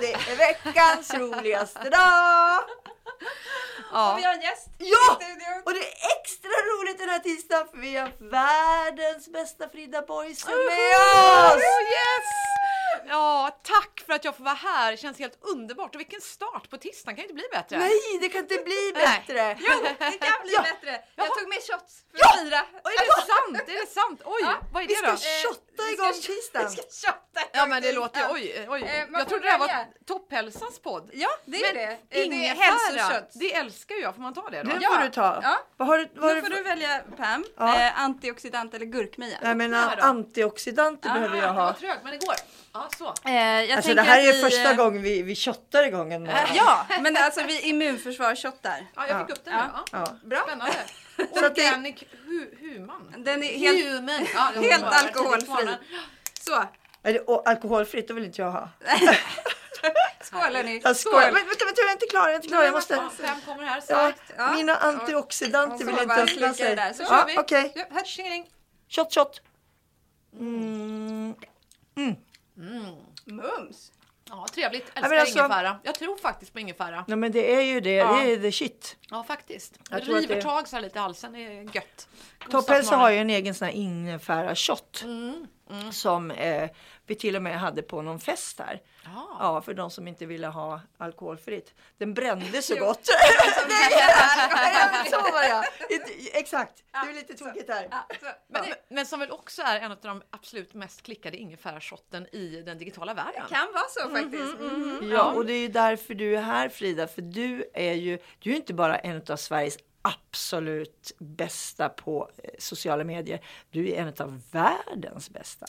Det är veckans roligaste dag. Och vi har en gäst Ja! Och det är extra roligt den här tisdagen för vi har världens bästa Frida Boisen med oss! Oh, yes! Ja, tack för att jag får vara här. Det känns helt underbart. Och vilken start på tisdagen. Kan inte bli bättre. Nej, det kan inte bli Nej. bättre! Jo, det kan bli Ja. bättre. Jaha. Jag tog med shots för Ja. att fira. Oj, Är det sant? Är det sant? Oj, Ja, vad är vi det ska då? shotta vi igång ska- tisdagen. Vi ska shotta Ja men det igång låter oj, oj. Eh, man jag trodde det här var Topphälsans podd. Ja, det är Men det. Eh, Det är ingefära, hälsokött. det älskar ju jag. Får man ta det då? Det Ja. får du ta. Ja. Vad har vad Nu får du välja Pam. Ja. Eh, antioxidant eller gurkmeja. Jag menar här då? antioxidanter behöver jag Det var ha. trögt, men det går. Ja, så. Eh, jag Alltså det här är vi, första eh, gången vi, vi shottar igång en morgon. Ja, men det, alltså vi immunförsvarsshottar. Ja, jag fick upp den Ja. nu. Ja. Ja. Bra. Spännande. Så att det- Organic hu, human. Den är helt, Human. Ja, det helt alkoholfri. Så, Är det och alkoholfritt, då vill inte jag ha. skål hörni. Jag skojar. Men vänta, vänta, jag är inte klar, jag är inte klar. Jag måste... Ja, Fem kommer här Ja. Ja. mina antioxidanter vill Så, inte öppna det sig. där. Så Ja, kör vi. Okej, Ja, tjingeling. shot shot. Mm. Mums. Ja, trevligt. Älskar alltså- ingefära. Jag tror faktiskt på ingefära. Nej men det är ju det, Ja. det är the shit. Ja, faktiskt. Jag Det river det- tag så här lite i halsen. Det är gött. Topphälsa har ju en egen sån här ingefära shot. Mm, Som eh, vi till och med hade på någon fest här. Ja. Ja, för de som inte ville ha alkoholfritt. Den brände så gott. så var jag. Exakt, det är lite tokigt här. Ja. Men, men som väl också är en av de absolut mest klickade ingefärashotten i den digitala världen. Kan vara så faktiskt. Mhm. Ja, och det är ju därför du är här Frida, för du är ju, du är inte bara en av Sveriges absolut bästa på eh, sociala medier. Du är en av världens bästa.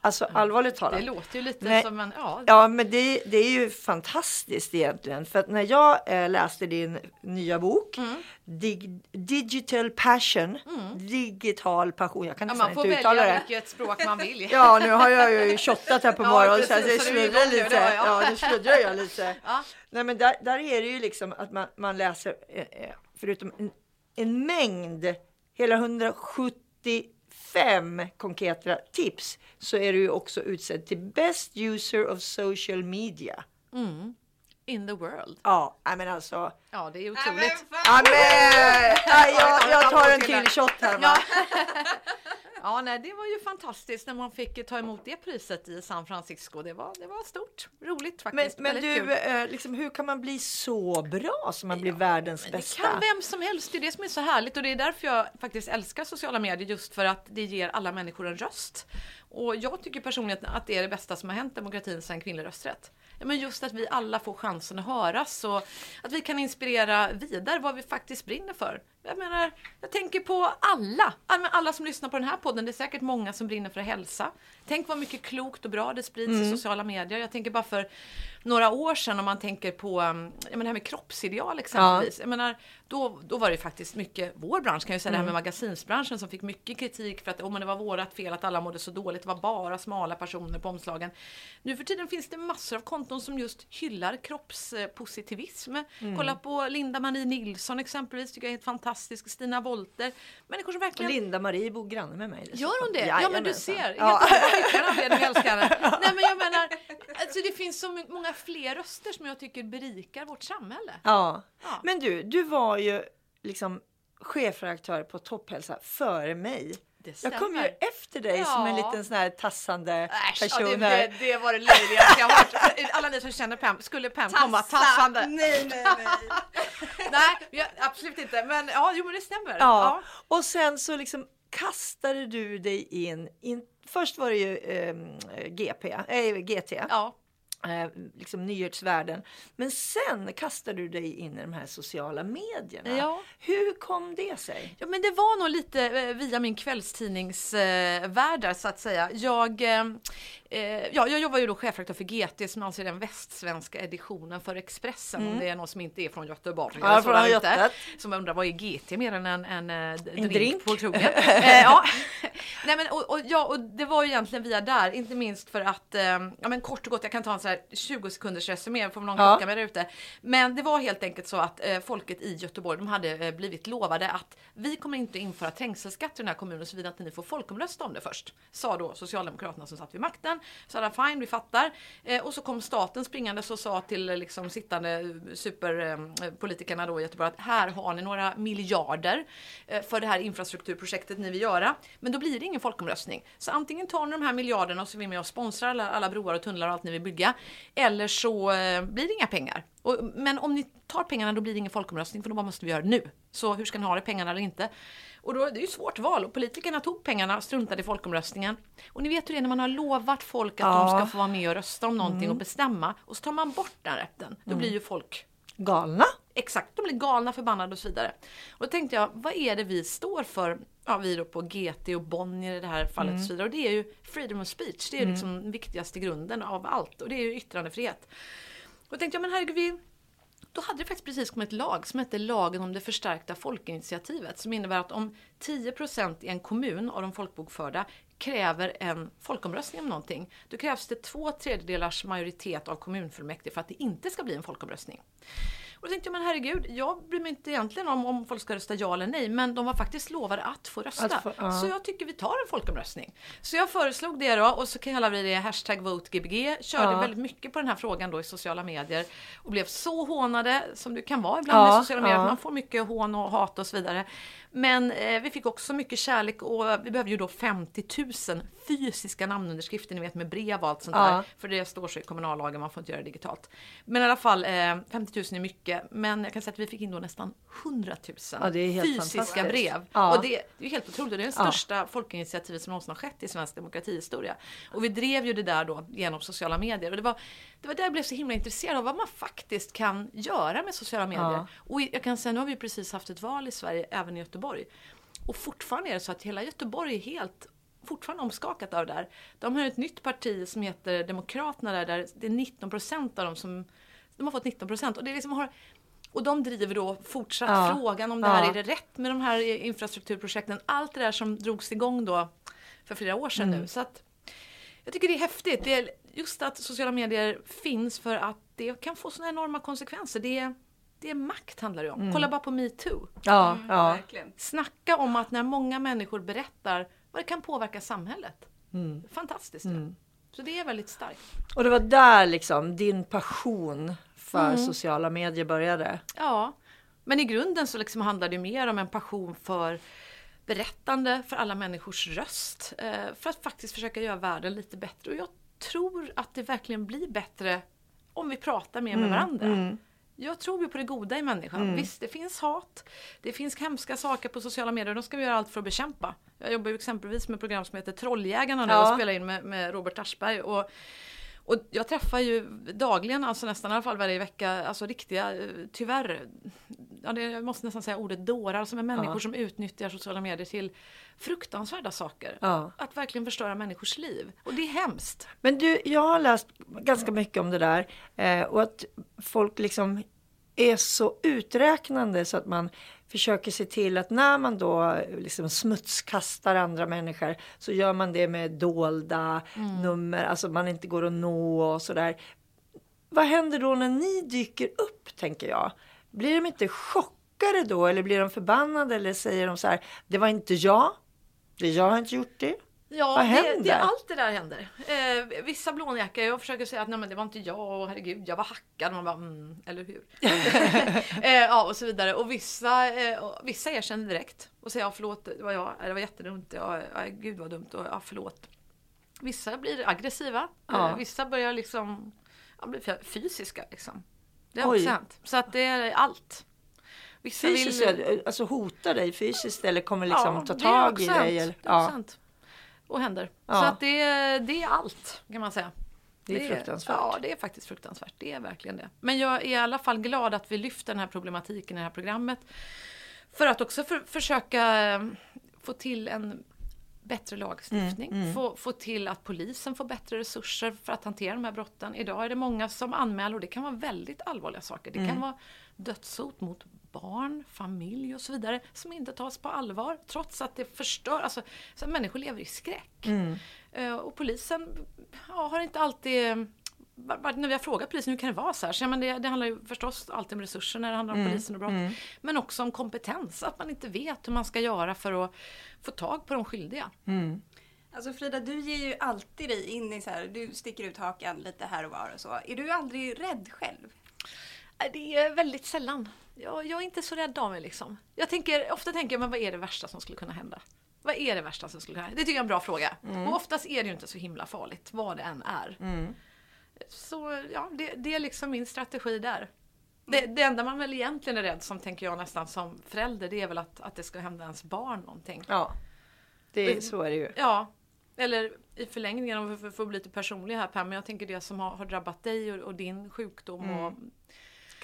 Alltså allvarligt talat. Det låter ju lite Nej. som en... Ja, Ja, men det, det är ju fantastiskt egentligen. För att när jag eh, läste din nya bok, Mm. Dig, Digital Passion, Digital passion, jag kan ja, nästan man får inte uttala välja det. vilket språk man vill. Ja, nu har jag ju shottat här på Ja, morgonen så det så är sluddrar lite. det. Ja, det sluddrar jag lite. Ja. Nej, men där, där är det ju liksom att man, man läser, eh, eh, förutom en, en mängd, hela 175 konkreta tips, så är du ju också utsedd till Best User of Social Media. In the world. Ja, men alltså. Ja, det är otroligt. men fan. Ja, men, nej, jag, jag tar en till shot här va. Ja, nej, det var ju fantastiskt när man fick ta emot det priset i San Francisco. Det var, det var stort, roligt Men, faktiskt. men Väldigt du, eh, liksom, hur kan man bli så bra som man blir världens Men bästa? Det kan vem som helst, det är det som är så härligt och det är därför jag faktiskt älskar sociala medier just för att det ger alla människor en röst. Och jag tycker personligen att det är det bästa som har hänt demokratin sedan kvinnlig rösträtt. Ja, men just att vi alla får chansen att höras och att vi kan inspirera vidare vad vi faktiskt brinner för. Jag menar, jag tänker på alla, alla som lyssnar på den här podden. Det är säkert många som brinner för hälsa. Tänk vad mycket klokt och bra det sprids i sociala medier. Jag tänker bara för några år sedan om man tänker på um, jag menar, det här med kroppsideal exempelvis. Jag menar, då, då var det faktiskt mycket, vår bransch kan jag säga, det här med magasinsbranschen som fick mycket kritik för att oh, men det var vårat fel att alla mådde så dåligt. Det var bara smala personer på omslagen. Nu för tiden finns det massor av konton som just hyllar kroppspositivism. Kolla på Linda Marie Nilsson exempelvis, tycker jag är helt fantastisk. Stina Wolter. Människor som verkligen Linda-Marie bor granne med mig. dessutom. Gör hon det? Ja men du Jajamensan. ser. Helt Ja. anledning älska henne. Nej men jag menar, alltså det finns så många fler röster som jag tycker berikar vårt samhälle. Ja. Ja. Men du, du var ju liksom chefredaktör på Topphälsa före mig. Det Jag kom ju efter dig som en Ja. liten sån här tassande Äsch, ja, person det, här. det, det var det löjligaste jag har hört. Alla ni som känner Pam, skulle Pam komma tassande? Nej, nej, nej. Nej, jag, absolut inte. Men ja, jo men det stämmer. Ja. Och sen så liksom kastade du dig in, in först var det ju eh, GP, äh, GT. Ja. Eh, liksom nyhetsvärlden. Men sen kastade du dig in i de här sociala medierna. Ja. Hur kom det sig? Ja, men det var nog lite eh, via min kvällstidningsvärld eh, så att säga. Jag, eh, eh, ja, jag jobbar ju då chefredaktör för GT som alltså är den västsvenska editionen för Expressen. Om det är någon som inte är från Göteborg. Ja, från ute, Som undrar vad är GT mer än en, en, eh, drink, drink. på krogen? eh, ja. Nej, men, och, och, ja, och det var ju egentligen via där, inte minst för att, eh, ja men kort och gott, jag kan ta en så här 20 sekunders resumé, får någon Ja. klocka där ute. Men det var helt enkelt så att eh, folket i Göteborg, de hade eh, blivit lovade att vi kommer inte införa trängselskatt i den här kommunen såvida inte ni får folkomrösta om det först. Sa då Socialdemokraterna som satt vid makten. Så alla fine, vi fattar. Eh, och så kom staten springande och sa till eh, liksom sittande eh, superpolitikerna eh, då i Göteborg att här har ni några miljarder för det här infrastrukturprojektet ni vill göra. Men då blir det ingen folkomröstning. Så antingen tar ni de här miljarderna och så är vi med och sponsrar alla, alla broar och tunnlar och allt ni vill bygga. Eller så blir det inga pengar. Och, men om ni tar pengarna då blir det ingen folkomröstning för då måste vi göra det nu. Så hur ska ni ha det, pengarna eller inte? Och då, det är ju ett svårt val och politikerna tog pengarna, struntade i folkomröstningen. Och ni vet hur det är när man har lovat folk att Ja. de ska få vara med och rösta om någonting och bestämma och så tar man bort den rätten. Då blir ju folk Galna? Exakt, de blir galna, förbannade och så vidare. Och då tänkte jag, vad är det vi står för? Ja, vi då på GT och Bonnier i det här fallet och så vidare. Och det är ju freedom of speech. Det är ju liksom den viktigaste grunden av allt. Och det är ju yttrandefrihet. Och då tänkte jag, men herregud, vi, då hade det faktiskt precis kommit ett lag som hette lagen om det förstärkta folkinitiativet. Som innebär att om 10% i en kommun av de folkbokförda kräver en folkomröstning om någonting. Då krävs det två tredjedelars majoritet av kommunfullmäktige för att det inte ska bli en folkomröstning. Och då tänkte jag, men herregud, jag bryr mig inte egentligen om om folk ska rösta ja eller nej, men de var faktiskt lovade att få rösta. Att få- ja. Så jag tycker vi tar en folkomröstning. Så jag föreslog det då och så kallar vi det hashtag votegbg. Körde Ja. väldigt mycket på den här frågan då i sociala medier och blev så hånade som du kan vara ibland i sociala medier. Man får mycket hån och hat och så vidare. Men eh, vi fick också mycket kärlek och vi behöver ju då 50 000 fysiska namnunderskrifter, ni vet med brev och allt sånt Ja. där. För det står så i kommunallagen, man får inte göra det digitalt. Men i alla fall, eh, 50 000 är mycket. Men jag kan säga att vi fick in då nästan 100 000 Ja, fysiska brev. Ja. Och det, det är helt otroligt. Det är det största folkinitiativet som någonsin har skett i svensk demokratihistoria. Och vi drev ju det där då genom sociala medier. Och det var, det var där jag blev så himla intresserad av vad man faktiskt kan göra med sociala medier. Och jag kan säga, nu har vi precis haft ett val i Sverige, även i Göteborg. Och fortfarande är det så att hela Göteborg är helt fortfarande omskakat av det där. De har ett nytt parti som heter Demokraterna där, där det är 19 procent av dem som de har fått 19 procent. Och, det liksom har, och de driver då fortsatt Ja. frågan om det här, Ja. är det rätt med de här infrastrukturprojekten? Allt det där som drogs igång då för flera år sedan Mm. nu. Så att, jag tycker det är häftigt. Det är just att sociala medier finns för att det kan få sådana enorma konsekvenser. Det är, det är makt handlar det om. Mm. Kolla bara på metoo. Ja, ja. Verkligen. Snacka om att när många människor berättar vad det kan påverka samhället. Mm. Fantastiskt. Så det är väldigt starkt. Och det var där liksom din passion för Mm. sociala medier började. Ja, men i grunden så liksom handlar det mer om en passion för berättande, för alla människors röst. eh, För att faktiskt försöka göra världen lite bättre. Och jag tror att det verkligen blir bättre om vi pratar mer med varandra. Jag tror ju på det goda i människan. Visst, det finns hat. Det finns hemska saker på sociala medier och de ska vi göra allt för att bekämpa. Jag jobbar ju exempelvis med program som heter Trolljägarna nu Ja. och spelar in med, med Robert Aschberg. Och och jag träffar ju dagligen, alltså nästan i alla fall varje vecka, alltså riktiga, eh, tyvärr, ja, det, jag måste nästan säga ordet dårar, som är människor Ja. som utnyttjar sociala medier till fruktansvärda saker. Ja. Att verkligen förstöra människors liv. Och det är hemskt. Men du, jag har läst ganska mycket om det där eh, och att folk liksom är så uträknande så att man försöker se till att när man då liksom smutskastar andra människor så gör man det med dolda nummer, alltså man inte går att nå och sådär. Vad händer då när ni dyker upp, tänker jag? Blir de inte chockade då eller blir de förbannade eller säger de så här, det var inte jag, jag har inte gjort det. Ja, Vad det, händer? det, allt det där händer. Eh, vissa blånjackor, jag försöker säga att nej, men det var inte jag och herregud, jag var hackad. Man bara, mm, eller hur? eh, ja, och så vidare. Och vissa, eh, vissa erkänner direkt och säger ja, förlåt, det var jag, det var jättedumt, ja, ja, gud vad dumt och ja, förlåt. Vissa blir aggressiva, Ja. eh, vissa börjar liksom ja, bli fysiska liksom. Det har Oj. också hänt. Så att det är allt. Vissa Fysiskt, vill... alltså hotar dig fysiskt eller kommer liksom ta det har tag i dig? Eller? Det Ja, också hänt. Och händer. Ja. Så att det, det är allt kan man säga. det är fruktansvärt. Ja, det är faktiskt fruktansvärt. Det är verkligen det. Men jag är i alla fall glad att vi lyfter den här problematiken i det här programmet. För att också för, försöka eh, få till en bättre lagstiftning. Mm, Få, få till att polisen får bättre resurser för att hantera de här brotten. Idag är det många som anmäler och det kan vara väldigt allvarliga saker. Det Mm. kan vara dödshot mot barn, familj och så vidare som inte tas på allvar trots att det förstör. Alltså, så att människor lever i skräck. Mm. Eh, och polisen ja, har inte alltid när vi har frågat polisen hur kan det vara så här? Så, ja, men det, det handlar ju förstås alltid om resurser när det handlar om Mm, polisen och brott. Men också om kompetens, att man inte vet hur man ska göra för att få tag på de skyldiga. Alltså Frida, du ger ju alltid dig in i så här, du sticker ut hakan lite här och var och så. Är du aldrig rädd själv? Nej, Det är väldigt sällan. Jag, jag är inte så rädd av mig liksom. Jag tänker, ofta tänker jag, men vad är det värsta som skulle kunna hända? Vad är det värsta som skulle kunna hända? Det tycker jag är en bra fråga. Och oftast är det ju inte så himla farligt, vad det än är. Så ja, det, det är liksom min strategi där. Det, det enda man väl egentligen är rädd som, tänker jag nästan som förälder, det är väl att, att det ska hända ens barn någonting. Ja, det, så är det ju. Ja, eller i förlängningen, om vi får- bli lite personlig här Pam, men jag tänker det som har, har drabbat dig och, och din sjukdom och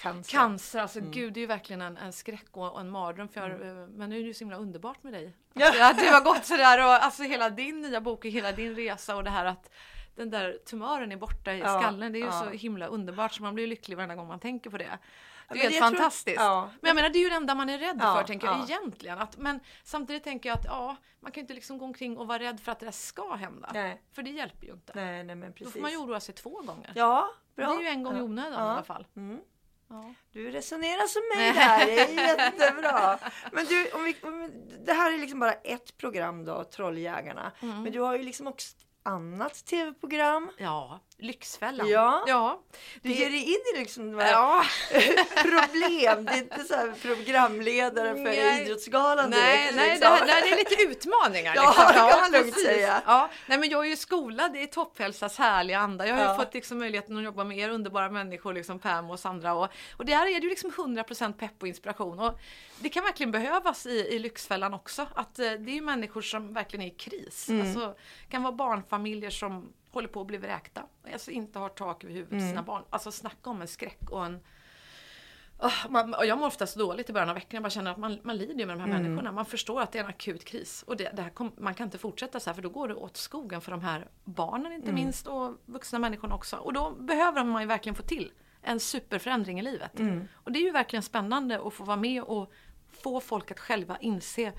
Cancer. cancer. Alltså gud, det är ju verkligen en, en skräck och, och en mardröm. För jag, Mm. eh, Men nu är det ju så himla underbart med dig. Alltså, att du har gått sådär och alltså hela din nya bok och hela din resa och det här att den där tumören är borta i Ja, skallen. Det är ju ja. så himla underbart så man blir lycklig varenda gång man tänker på det. Det är men helt jag tror- fantastiskt. ja. Men jag menar det är ju det enda man är rädd Ja, för tänker jag ja. egentligen. Att, men samtidigt tänker jag att ja, man kan ju inte liksom gå omkring och vara rädd för att det där ska hända. Nej. För det hjälper ju inte. Nej, nej men Då precis. får man ju oroa sig två gånger. Ja, bra. Det är ju en gång i onödan i alla fall. Mm. Ja. Du resonerar som mig där, det är jättebra. Men du, om vi, om, det här är liksom bara ett program då, Trolljägarna. Mm. Men du har ju liksom också annat tv-program. Ja, Lyxfällan. Ja. ja. Du Det- ger dig in i liksom Ja. problem. Det är inte så här programledare för Nej. Idrottsgalan Nej, direkt, nej, liksom. det, här, det är lite utmaningar. Ja, liksom. det kan man lugnt precis. säga. Ja. Nej, men jag är ju skolad i topphälsas härliga anda. Jag har Ja. ju fått liksom möjligheten att jobba med er underbara människor, liksom Pam och Sandra. Och, och där är det ju liksom 100% pepp och inspiration. Och det kan verkligen behövas i, i Lyxfällan också. Att eh, det är ju människor som verkligen är i kris. Mm. Alltså, det kan vara barnfamiljer som håller på att bli vräkta. Alltså inte har tak över huvudet Mm. sina barn. Alltså snacka om en skräck och en Ah, och jag mår oftast dåligt i början av veckan. Jag bara känner att man, man lider ju med de här Mm. människorna. Man förstår att det är en akut kris. Och det, det här kom, man kan inte fortsätta så här för då går det åt skogen för de här barnen inte Mm. minst och vuxna människorna också. Och då behöver man ju verkligen få till en superförändring i livet. Mm. Och det är ju verkligen spännande att få vara med och få folk att själva inse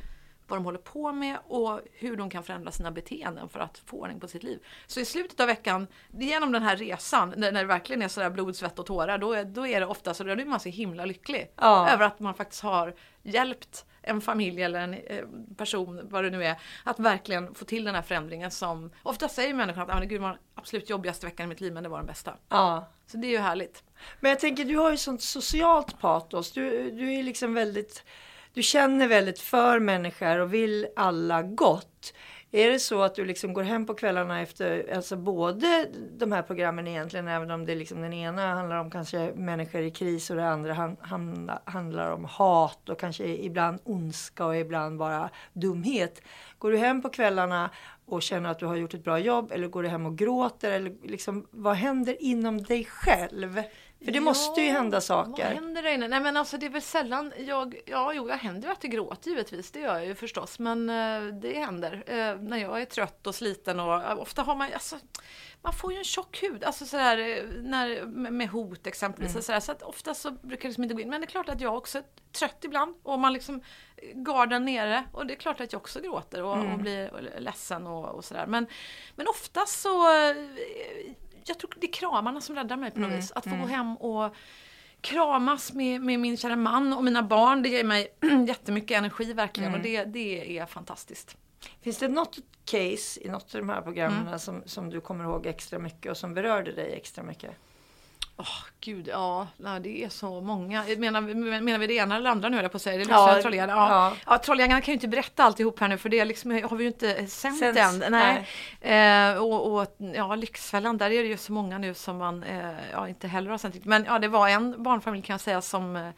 vad de håller på med och hur de kan förändra sina beteenden för att få ordning på sitt liv. Så i slutet av veckan, genom den här resan, när, det verkligen är sådär blod, svett och tårar, då är, då är det ofta så då är man så himla lycklig Ja. över att man faktiskt har hjälpt en familj eller en eh, person, vad det nu är, att verkligen få till den här förändringen som ofta säger människan att ah, gud, det var den absolut jobbigaste veckan i mitt liv, men det var den bästa. Ja. Så det är ju härligt. Men jag tänker, du har ju sånt socialt patos. Du, du är liksom väldigt, du känner väldigt för människor och vill alla gott. Är det så att du liksom går hem på kvällarna efter, alltså både de här programmen egentligen, även om det liksom den ena handlar om kanske människor i kris och det andra han, han, handlar om hat och kanske ibland ondska och ibland bara dumhet. Går du hem på kvällarna och känner att du har gjort ett bra jobb eller går du hem och gråter eller liksom vad händer inom dig själv? För det måste ju hända Vad saker. händer där inne? Nej men alltså det är väl sällan jag, ja jo jag händer ju att jag gråter givetvis, det gör jag ju förstås. Men eh, det händer eh, när jag är trött och sliten och ofta har man, alltså man får ju en tjock hud, alltså sådär eh, när, med hot exempelvis. Mm. Sådär, så att ofta så brukar det liksom inte gå in. Men det är klart att jag också är trött ibland och man liksom eh, garden nere och det är klart att jag också gråter och, Mm. och blir ledsen och, och sådär. Men, men ofta så, eh, jag tror det är kramarna som räddar mig på något Mm, vis. Att få gå hem och kramas med, med min kära man och mina barn. Det ger mig jättemycket energi verkligen Mm. och det, det är fantastiskt. Finns det något case i något av de här programmen Mm. som, som du kommer ihåg extra mycket och som berörde dig extra mycket? Åh gud, ja, nej, det är så många. Menar, menar vi det ena eller det andra nu jag på att säga? Det är Ja, ja, Trolljägarna. Ja. ja. Trolljägarna kan ju inte berätta alltihop här nu för det liksom, har vi ju inte sänt Sänds, än. Nej. Eh, och, och ja, Lyxfällan, där är det ju så många nu som man eh, ja, inte heller har sänt. Men ja, det var en barnfamilj kan jag säga som eh,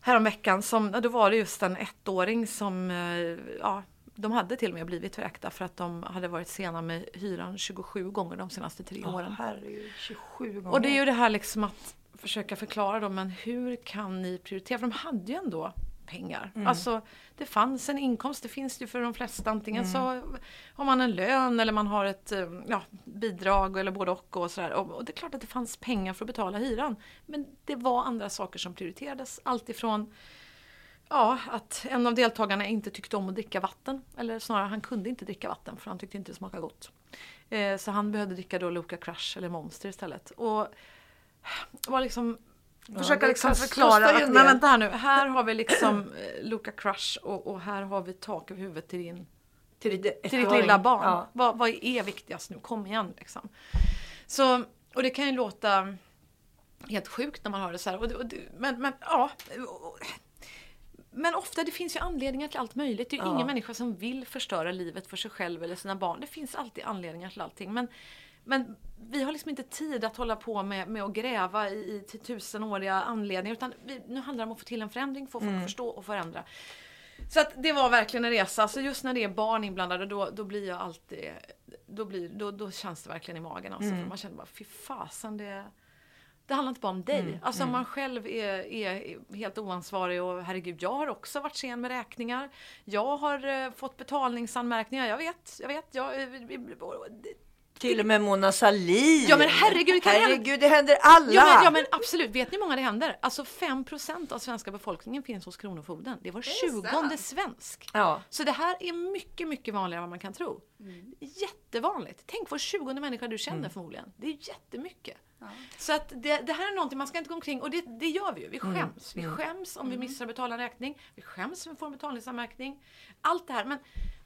häromveckan som, då var det just en ettåring som, eh, ja, de hade till och med blivit vräkta för att de hade varit sena med hyran 27 gånger de senaste tre åren. Herregud, 27 gånger. Och det är ju det här liksom att försöka förklara då, men hur kan ni prioritera? För de hade ju ändå pengar. Alltså det fanns en inkomst, det finns det ju för de flesta. Antingen så har man en lön eller man har ett eh, ja, bidrag eller både och. Och, sådär. Och, och det är klart att det fanns pengar för att betala hyran. Men det var andra saker som prioriterades. Alltifrån Ja, att en av deltagarna inte tyckte om att dricka vatten. Eller snarare, han kunde inte dricka vatten för han tyckte inte det smakade gott. Eh, så han behövde dricka då Loka Crush eller Monster istället. Och var liksom försöka det liksom förklara att, del." vänta här nu, här har vi liksom eh, Loka Crush och, och här har vi tak över huvudet till din till till ditt lilla barn. Ja. Vad, vad är viktigast nu? Kom igen liksom. Så, och det kan ju låta helt sjukt när man hör det så här. Och, och, men, men ja. Men ofta, det finns ju anledningar till allt möjligt. Det är ju Ja. ingen människa som vill förstöra livet för sig själv eller sina barn. Det finns alltid anledningar till allting. Men, men vi har liksom inte tid att hålla på med, med att gräva i, i tusenåriga anledningar. Utan vi, nu handlar det om att få till en förändring, få folk Mm. att förstå och förändra. Så att det var verkligen en resa. Så just när det är barn inblandade då, då blir jag alltid... Då, blir, då, då känns det verkligen i magen. Alltså, Mm. man känner bara, fy fasen det... Det handlar inte bara om dig. Mm. Alltså om man själv är, är helt oansvarig och herregud, jag har också varit sen med räkningar. Jag har eh, fått betalningsanmärkningar. Jag vet, jag vet. Jag, eh, Till och med Mona Sahlin. Ja, men herregud, kan hända- herregud, det händer alla. Ja men, ja men absolut, vet ni hur många det händer? Alltså 5% av svenska befolkningen finns hos Kronofogden. Det var 20 svensk. Ja. Så det här är mycket, mycket vanligare än vad man kan tro. Jättevanligt. Tänk var 20 människa du känner förmodligen. Det är jättemycket. Så att det, det här är någonting man ska inte gå omkring och det, det gör vi ju. Vi skäms. Vi skäms om vi missar att betala en räkning. Vi skäms om vi får en betalningsanmärkning. Allt det här. Men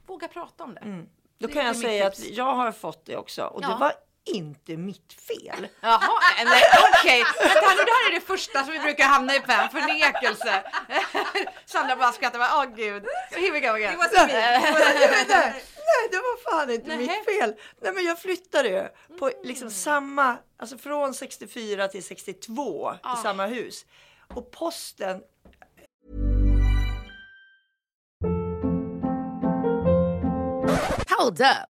våga prata om det. Då Det kan jag säga att tips. jag har fått det också och Ja. det var inte mitt fel. Jaha, okej. Vänta nu, det här är det första som vi brukar hamna i Pam, förnekelse. Sandra bara skrattar, bara, åh gud. Here we go again. Det var så fint. Nej, det var fan inte Nej. mitt fel. Nej, men jag flyttade ju på liksom samma, alltså från 64 till 62 Ah. i samma hus. Och posten Hold up.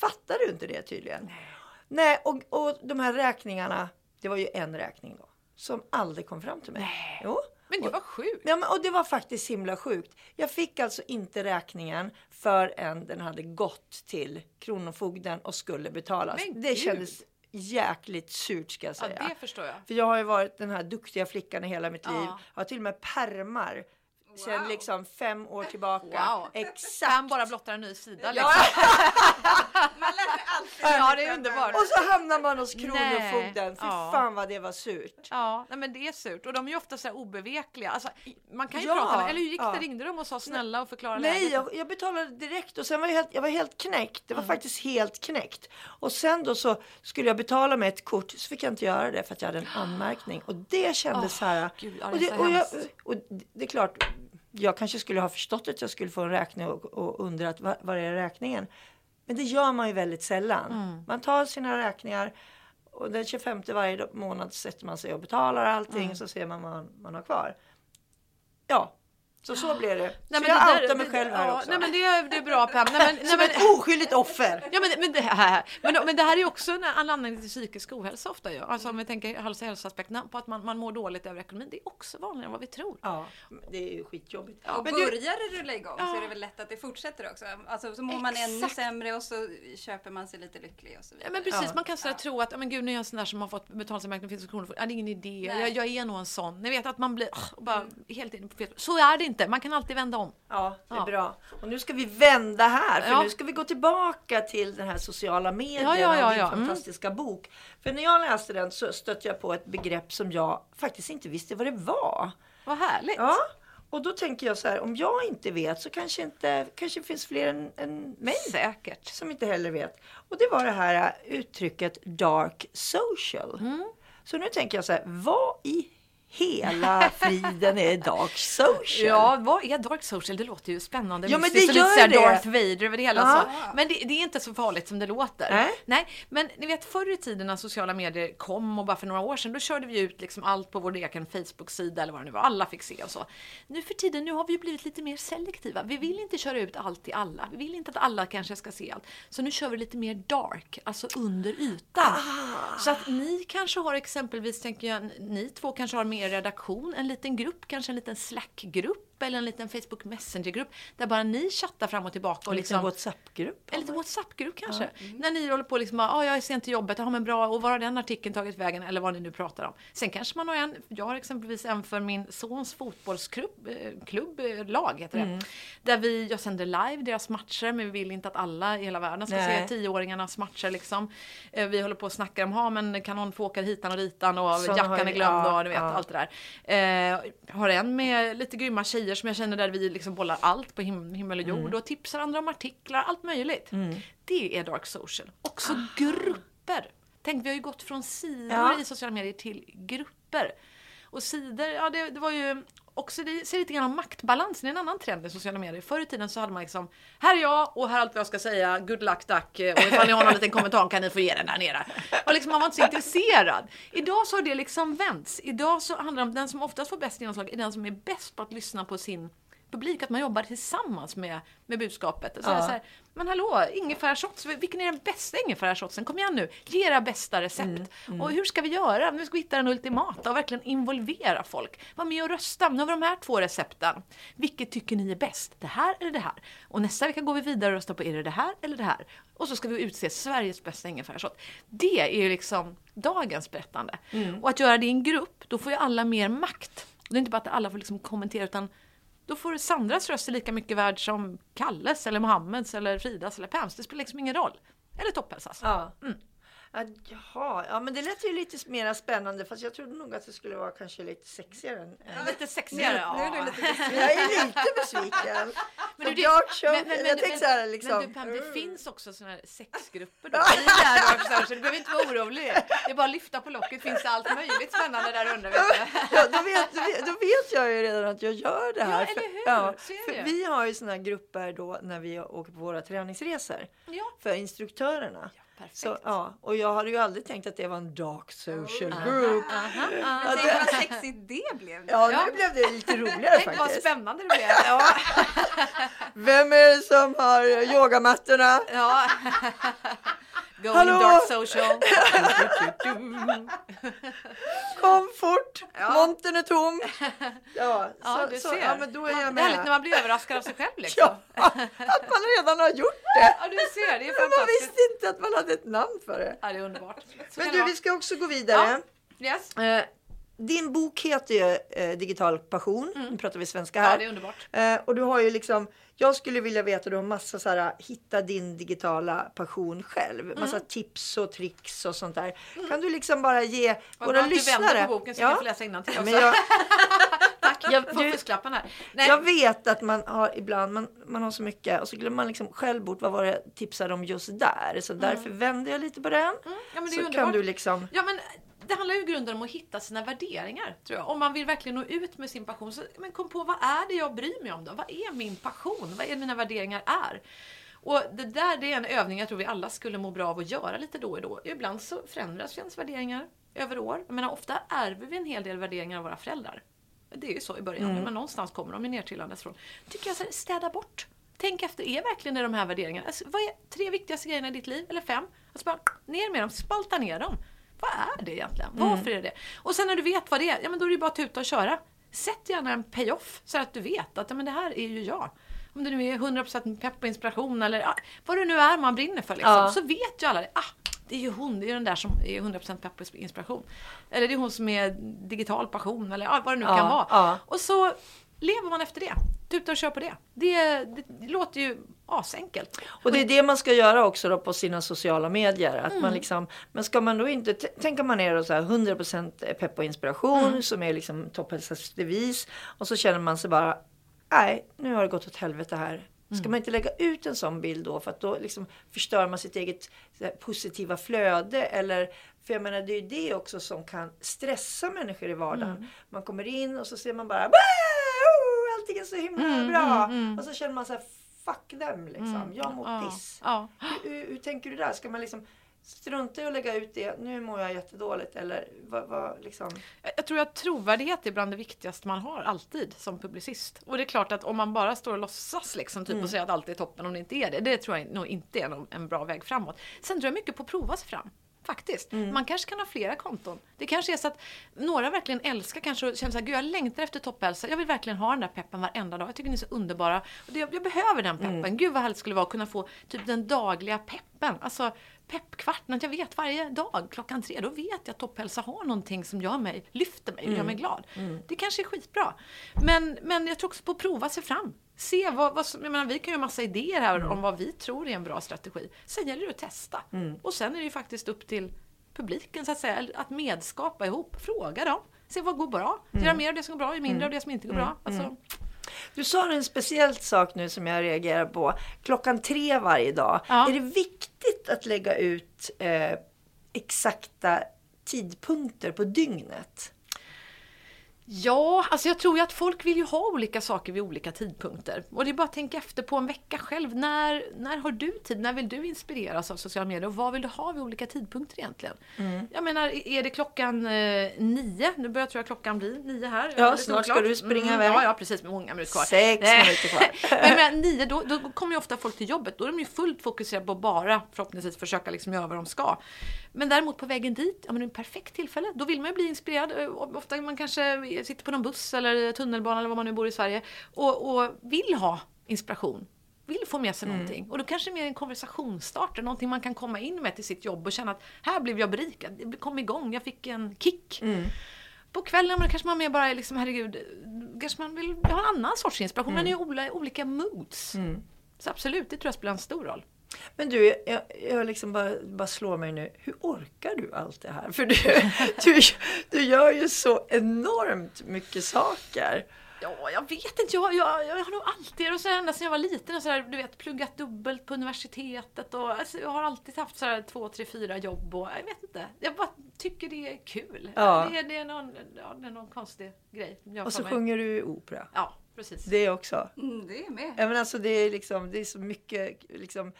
Fattar du inte det tydligen? Nej, och, och de här räkningarna, det var ju en räkning då, som aldrig kom fram till mig. Nej. Jo. Men det var sjukt. Ja, men, och det var faktiskt himla sjukt. Jag fick alltså inte räkningen förrän den hade gått till Kronofogden och skulle betalas. Men det gud. kändes jäkligt surt ska jag Ja, säga. det förstår jag. För jag har ju varit den här duktiga flickan i hela mitt Ja. liv. Jag har till och med permar sen liksom fem år tillbaka. Wow. Exakt. Pam bara blottar en ny sida liksom. Man lär sig alltid Ja, det är underbart. Och så hamnar man hos Kronofogden. Fy Ja. fan vad det var surt. Ja, nej, men det är surt. Och de är ju ofta så här obevekliga. Alltså, man kan ju Ja, prata med, eller hur gick ja. det? Ringde de och sa snälla och förklara Nej, läget? jag, jag betalade direkt och sen var jag helt, jag var helt knäckt. Det var faktiskt helt knäckt. Och sen då så skulle jag betala med ett kort så fick jag inte göra det för att jag hade en anmärkning. Och det kändes så här. Gud, ja, och, det, och, jag, och det är klart, jag kanske skulle ha förstått att jag skulle få en räkning och, och undrat vad, är räkningen? Men det gör man ju väldigt sällan. Mm. Man tar sina räkningar och den 25 varje månad sätter man sig och betalar allting Mm. så ser man vad man, man har kvar. Ja, Så så blev det. Nej, så men jag det där- outar mig det- själv här ja, också. Nej men det är, det är bra Pam. Nej, men, nej, Som men, ett oskyldigt offer. Ja men, men, det här, men, men det här är också en anledning till psykisk ohälsa ofta ju. Alltså om vi tänker hälsa hälsoaspekterna på att man, man mår dåligt över ekonomin. Det är också vanligare än vad vi tror. Ja, det är ju skitjobbigt. Och Men du, börjar det rulla igång så är det väl lätt att det fortsätter också. Alltså så mår man ännu Exakt. sämre och så köper man sig lite lycklig och så vidare. Ja, men precis, Ja. man kan sådär tro att, ja, men gud nu är jag en sån där som har fått betalningsanmärkning för kronor. Ja, det är ingen idé, jag, jag är nog en sån. Ni vet att man blir och bara helt inne på fel. Så är det inte, man kan alltid vända om. Ja, det är Ja. bra. Och nu ska vi vända här, för Ja. nu ska vi gå tillbaka till den här sociala medier Ja, ja, ja, och din ja. Mm. fantastiska bok. För när jag läste den så stötte jag på ett begrepp som jag faktiskt inte visste vad det var. Vad härligt. Ja, och då tänker jag så här, om jag inte vet så kanske inte, kanske finns fler än, än mig Säkert. som inte heller vet. Och det var det här uttrycket dark social. Mm. Så nu tänker jag så här, vad i hela friden är dark social? Ja, vad är dark social? Det låter ju spännande. Ja, men det lite gör det. Darth Vader över det hela. Ja. Så. Men det, det är inte så farligt som det låter. Nej. Nej, men ni vet förr i tiden när sociala medier kom och bara för några år sedan, då körde vi ut liksom allt på vår egen Facebook-sida eller vad det nu var. Alla fick se och så. Nu för tiden, nu har vi ju blivit lite mer selektiva. Vi vill inte köra ut allt till alla. Vi vill inte att alla kanske ska se allt. Så nu kör vi lite mer dark, alltså under ytan. Så att ni kanske har exempelvis, tänker jag, ni två kanske har mer redaktion, en liten grupp, kanske en liten Slack-grupp? Eller en liten Facebook Messenger-grupp där bara ni chattar fram och tillbaka. Och En liksom, liten WhatsApp-grupp. en liten WhatsApp-grupp kanske. När ni håller på liksom, ja ah, jag är sent till jobbet, ja men bra, och var har den artikeln tagit vägen? Eller vad ni nu pratar om. Sen kanske man har en, jag har exempelvis en för min sons fotbollsklubb, eh, klubb, eh, lag heter det. Där vi, jag sänder live deras matcher, men vi vill inte att alla i hela världen ska Nej. se tioåringarnas matcher liksom. Eh, Vi håller på och snackar om, ha men kan någon få åka hitan och ditan och har jackan är glömd ja, och du vet ja. allt det där. Eh, har en med lite grymma tjejer som jag känner där vi liksom bollar allt på him himmel och jord Mm. och tipsar andra om artiklar, allt möjligt. Det är dark social. Också grupper. Tänk, vi har ju gått från sidor Ja. i sociala medier till grupper. Och sidor, ja det, det var ju också, det ser lite grann om maktbalansen, det är en annan trend i sociala medier. Förr i tiden så hade man liksom, här är jag och här är allt vad jag ska säga, good luck duck, eh, och ifall ni har någon liten kommentar kan ni få ge den där nere. Och liksom man var inte så intresserad. Idag så har det liksom vänts. Idag så handlar det om den som oftast får bäst genomslag är den som är bäst på att lyssna på sin publik, att man jobbar tillsammans med, med budskapet. Så Ja. så här, men hallå, ingefärsshots, vilken är den bästa ingefärssshotsen? Kom igen nu, ge era bästa recept. Och hur ska vi göra? Nu ska vi hitta den ultimata och verkligen involvera folk. Var med och rösta, nu har vi de här två recepten. Vilket tycker ni är bäst? Det här eller det här? Och nästa vecka går vi vidare och röstar på, är det det här eller det här? Och så ska vi utse Sveriges bästa ingefärssshot. Det är ju liksom dagens berättande. Och att göra det i en grupp, då får ju alla mer makt. Det är inte bara att alla får liksom kommentera utan då får Sandras röst lika mycket värd som Kalles eller Mohammeds eller Fridas eller Pams. Det spelar liksom ingen roll. Eller Topphälsas. Ja. Ja, jaha, ja men det lät ju lite mer spännande fast jag trodde nog att det skulle vara kanske lite sexigare. Än, än. Lite sexigare. Nu, nu är du ja. lite besviken. Jag är lite besviken. Men du, det- show, men- men- jag men- tänkte så här liksom. Men du Pam, det finns också såna här sexgrupper då. I här Social. Du behöver inte vara orolig. Det är bara att lyfta på locket. Finns det allt möjligt spännande där under. Vet? Ja, då, vet, då, vet, jag ju redan att jag gör det här. Ja, eller hur? ja, Så för vi har ju såna här grupper då när vi åker på våra träningsresor. Ja. För instruktörerna. Perfekt. Så, ja, och jag hade ju aldrig tänkt att det var en dark social group. Men tänk vad sexigt det blev. Ja, Ja. nu blev det lite roligare Tänk vad faktiskt. spännande det blev. Ja. Vem är det som har yogamattorna? Ja. Going Hallå? dark social. Kom fort! Montern är tom. Ja, Ja, så, du så, ser. ja men då är jag Det är härligt när med. man blir överraskad av sig själv liksom. Ja, att man redan har gjort det. Ja, du ser. Det är Men man visste inte att man hade ett namn för det. Ja, det är underbart. Så Men du, vi ska också gå vidare. vara. Yes. Eh, din bok heter ju eh, Digital passion. Nu pratar vi svenska här. Mm. Ja, det är underbart. Eh, och du har ju liksom, jag skulle vilja veta, du har massa så här, hitta din digitala passion själv. Massa Mm. tips och tricks och sånt där. Kan du liksom bara ge Vad våra bra att du lyssnare. vänder på boken så jag kan få läsa innantill Ja, också. jag, Tack Jag- för du- fusklappen här. Nej, jag vet att man har ibland, man, man har så mycket och så glömmer man liksom själv bort vad var det jag tipsade om just där. Så därför vänder jag lite på den. Mm. ja, men det är så underbart. kan du liksom, Ja, men det handlar ju i grunden om att hitta sina värderingar. Tror jag. Om man vill verkligen nå ut med sin passion, så men kom på vad är det jag bryr mig om då? Vad är min passion? Vad är mina värderingar är? Och det där det är en övning jag tror vi alla skulle må bra av att göra lite då och då. Ibland så förändras ens värderingar över år. Jag menar, ofta ärver vi en hel del värderingar av våra föräldrar. det är ju så i början, Mm. men någonstans kommer de ju nertrillandes från. Tycker jag så här, städa bort. Tänk efter, är verkligen det de här värderingarna? Alltså, vad är tre viktigaste grejerna i ditt liv? Eller fem? Alltså bara ner med dem, spalta ner dem. Vad är det egentligen? Mm. Varför är det Och sen när du vet vad det är, ja men då är det ju bara att tuta och köra. Sätt gärna en payoff så att du vet att ja, men det här är ju jag. Om det nu är 100% pepp och inspiration eller ja, vad det nu är man brinner för liksom, Ja. så vet ju alla det. Ah, det är ju hon, det är ju den där som är 100% pepp och inspiration. Eller det är hon som är digital passion eller ja, vad det nu Ja, kan vara. Och så lever man efter det. Tuta och kör på det. Det, det, låter ju asenkelt. Och det är det man ska göra också då på sina sociala medier. Att Mm. man liksom, men ska man då inte, tänker man ner och så här 100% pepp och inspiration Mm. som är liksom topphälsans devis. Och så känner man sig bara, nej nu har det gått åt helvete här. Ska Mm. man inte lägga ut en sån bild då för att då liksom förstör man sitt eget här, positiva flöde eller för jag menar det är ju det också som kan stressa människor i vardagen. Mm. Man kommer in och så ser man bara "Wow, allting är så himla Mm, bra. Och så känner man så här fuck them liksom. Jag mår Ja, piss. ja. Hur, hur, hur tänker du där? Ska man liksom strunta i att lägga ut det? Nu mår jag jättedåligt eller vad, vad liksom? Jag jag tror att trovärdighet är bland det viktigaste man har alltid som publicist. Och det är klart att om man bara står och låtsas liksom, typ, och säger att allt är toppen om det inte är det. Det tror jag nog inte är någon, en bra väg framåt. Sen tror jag mycket på att prova sig fram. Faktiskt. Man kanske kan ha flera konton. Det kanske är så att några verkligen älskar kanske och känner så här, gud jag längtar efter topphälsa. Jag vill verkligen ha den där peppen varenda dag. Jag tycker ni är så underbara. Och det, jag behöver den peppen. Gud vad härligt det skulle vara att kunna få typ den dagliga peppen. Alltså peppkvarten, att jag vet varje dag klockan tre, då vet jag att topphälsa har någonting som gör mig, lyfter mig och gör mig glad. Det kanske är skitbra. Men, men jag tror också på att prova sig fram. Se vad, vad som, jag menar, vi kan ju ha massa idéer här om vad vi tror är en bra strategi. Sen gäller det att testa. Och sen är det ju faktiskt upp till publiken så att säga, att medskapa ihop. Fråga dem. Se vad går bra. Göra mer av det som går bra, mindre av det som inte går bra. Alltså, Du sa en speciell sak nu som jag reagerar på. Klockan tre varje dag. Ja. Är det viktigt att lägga ut eh, exakta tidpunkter på dygnet? Ja, alltså jag tror ju att folk vill ju ha olika saker vid olika tidpunkter. Och det är bara att tänka efter på en vecka själv. När, när har du tid? När vill du inspireras av sociala medier? Och vad vill du ha vid olika tidpunkter egentligen? Jag menar, är det klockan eh, nio? Nu börjar jag tror jag klockan bli nio här. Ja, snart ska du springa mm, iväg. Ja, ja, precis. Med många minuter kvar. Sex Nej. minuter kvar. Men jag menar, nio, då, då kommer ju ofta folk till jobbet. Då är de ju fullt fokuserade på att bara förhoppningsvis försöka liksom göra vad de ska. Men däremot på vägen dit, ja men det är ett perfekt tillfälle. Då vill man ju bli inspirerad. Eh, Ofta man kanske sitter på någon buss eller tunnelbana eller var man nu bor i Sverige och, och vill ha inspiration. Vill få med sig någonting. Och då kanske det mer en konversationsstarter, någonting man kan komma in med till sitt jobb och känna att här blev jag berikad, det kom igång, jag fick en kick. På kvällen men kanske man mer bara är liksom, herregud, kanske man vill ha en annan sorts inspiration. Man är ju olika, moods. Så absolut, det tror jag spelar en stor roll. Men du, jag, jag liksom bara, bara slår mig nu. Hur orkar du allt det här? För du, du, du gör ju så enormt mycket saker. Ja, jag vet inte. Jag, jag, jag har nog alltid, och så ända sedan jag var liten, och så här, du vet, pluggat dubbelt på universitetet. Och, alltså, jag har alltid haft så här, två, tre, fyra jobb. Och, jag vet inte. Jag bara tycker det är kul. Ja. Det, är, det, är någon, ja, det är någon konstig grej. Och så sjunger du opera. Ja, precis. Det också. Mm, det är med. Ja, men alltså det är liksom, det är så mycket liksom.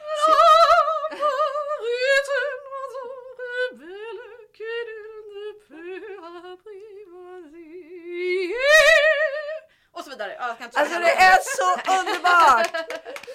Och så vidare. Alltså det är så underbart!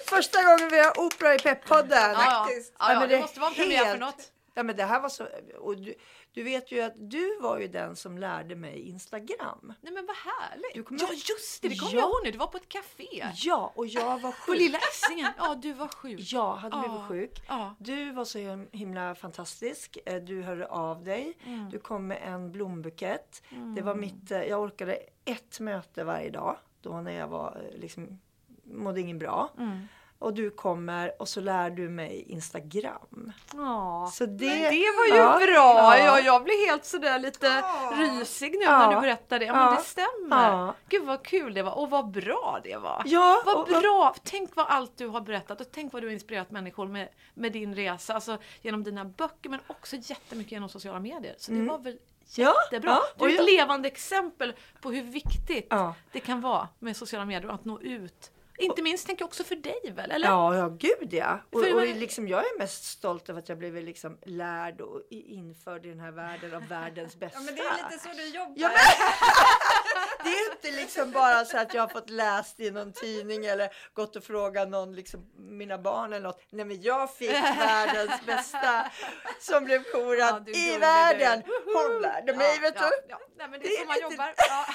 Första gången vi har opera i Peppodden. Ja, ja. Ja, ja, men det måste vara en premiär för helt- något. Ja, men det här var så, och du, du vet ju att du var ju den som lärde mig Instagram. Nej men vad härligt. Kommer- Ja just det, det kommer Ja. jag ihåg nu. Du var på ett café. Ja, och jag var På sjuk. Lilla Essingen. Ja, du var sjuk. Jag hade blivit Ja, sjuk. ja. Du var så him- himla fantastisk. Eh, Du hörde av dig. Mm. Du kom med en blombukett. Det var mitt, eh, jag orkade ett möte varje dag. Då när jag var eh, liksom, mådde ingen bra. Mm. Och du kommer och så lär du mig Instagram. Ja. Så det, Men det var ju ja, bra! ja. Jag, blev helt sådär lite rysig nu när Ja. du berättade det. Ja, men Ja. det stämmer. Ja. Gud vad kul det var och vad bra det var. Ja, vad och- och- bra! Tänk vad allt du har berättat och tänk vad du har inspirerat människor med, med din resa. Alltså genom dina böcker men också jättemycket genom sociala medier. Så det var väl Mm. Ja, jättebra. ja, du är och ett levande exempel på hur viktigt Ja. det kan vara med sociala medier och att nå ut Inte minst tänker jag också för dig väl? Eller? Ja, ja gud ja. Och, För- och liksom, jag är mest stolt över att jag blivit liksom lärd och införd i den här världen av världens bästa. Ja, men det är lite så du jobbar. Ja, men, det är inte liksom bara så att jag har fått läst i någon tidning eller gått och frågat någon, liksom, mina barn eller något. Nej, men jag fick världens bästa som blev korad Ja, i världen. Du. Hon lärde mig, vet ja, du. Ja, Nej, men det Det är är så man lite- jobbar. Ja.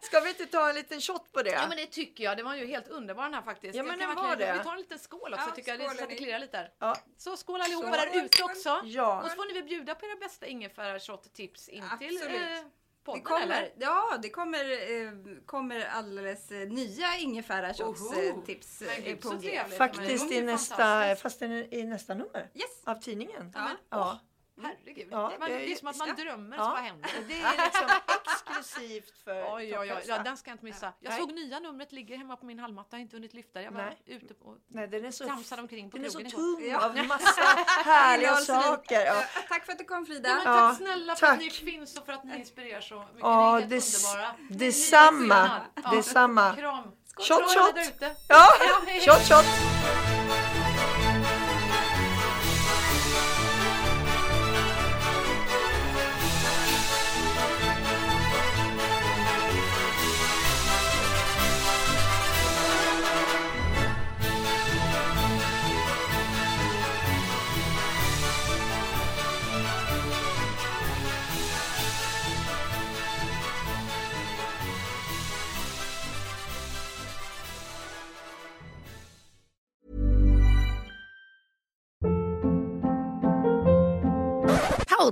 Ska vi inte ta en liten shot på det? ja, men det tycker jag. Det var ju helt underbar den här faktiskt. Ja, men den var det. Vi tar en liten skål också Ja, tycker jag. Det så att det klirrar lite här. Ja. Så skål allihopa Skål. där ute också. Ja. Och så får ni väl bjuda på era bästa ingefära-shot-tips in till Absolut. eh, Det podden kommer, eller? ja, det kommer, eh, kommer alldeles eh, nya ingefära Oho. shots-tips Men eh, på G. Faktiskt i det är nästa, fast i, i nästa nummer Yes. av tidningen. Ja. Ja. Herregud. Ja, man, det är det- som att man ja. drömmer Ja. så vad händer? Det är liksom exklusivt för Oj, oj, oj. Ja, den ska jag inte missa. Jag Nej. såg nya numret ligger hemma på min hallmatta. Jag har inte hunnit lyfta det. Jag var Nej. ute och Nej, den är så, tramsade omkring på den är så krogen igår. tung av massa härliga saker. Ja. Ja, Tack för att du kom Frida. Ja, men Ja, tack snälla för tack. att ni finns och för att ni inspirerar så mycket. Ja, ni är helt underbara. Detsamma. Ja. Detsamma. Kram. Shot, shot. Ja, Ja, shot, shot.